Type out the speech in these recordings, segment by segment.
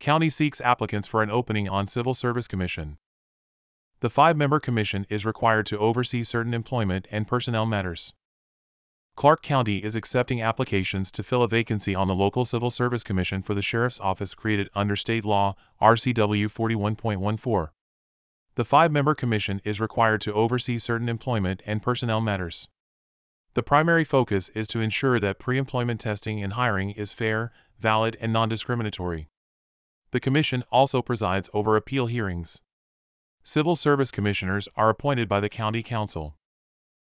County seeks applicants for an opening on Civil Service Commission. The five member commission is required to oversee certain employment and personnel matters. Clark County is accepting applications to fill a vacancy on the local Civil Service Commission for the Sheriff's Office created under state law RCW 41.14. The five member commission is required to oversee certain employment and personnel matters. The primary focus is to ensure that pre employment testing and hiring is fair, valid, and non discriminatory. The Commission also presides over appeal hearings. Civil Service Commissioners are appointed by the County Council.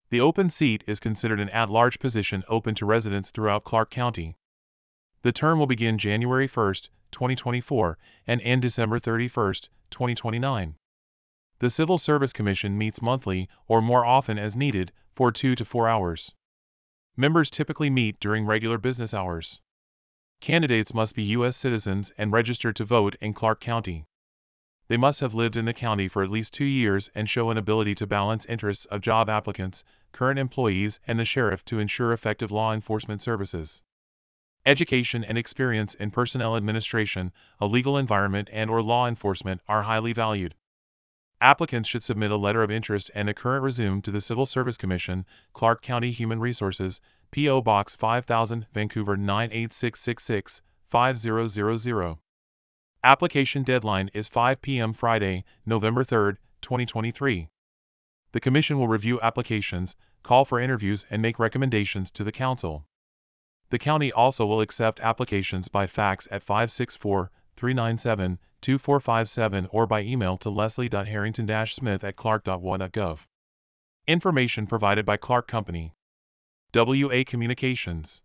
The open seat is considered an at large position open to residents throughout Clark County. The term will begin January 1, 2024, and end December 31, 2029. The Civil Service Commission meets monthly or more often as needed for two to four hours. Members typically meet during regular business hours. Candidates must be U.S. citizens and registered to vote in Clark County. They must have lived in the county for at least two years and show an ability to balance interests of job applicants, current employees, and the sheriff to ensure effective law enforcement services. Education and experience in personnel administration, a legal environment, and or law enforcement are highly valued. Applicants should submit a letter of interest and a current resume to the Civil Service Commission, Clark County Human Resources, P.O. Box 5000, Vancouver 98666 5000. Application deadline is 5 p.m. Friday, November 3, 2023. The Commission will review applications, call for interviews, and make recommendations to the Council. The County also will accept applications by fax at 564 397 2457 or by email to leslie.harrington smith at clark.wa.gov. Information provided by Clark County. WA Communications.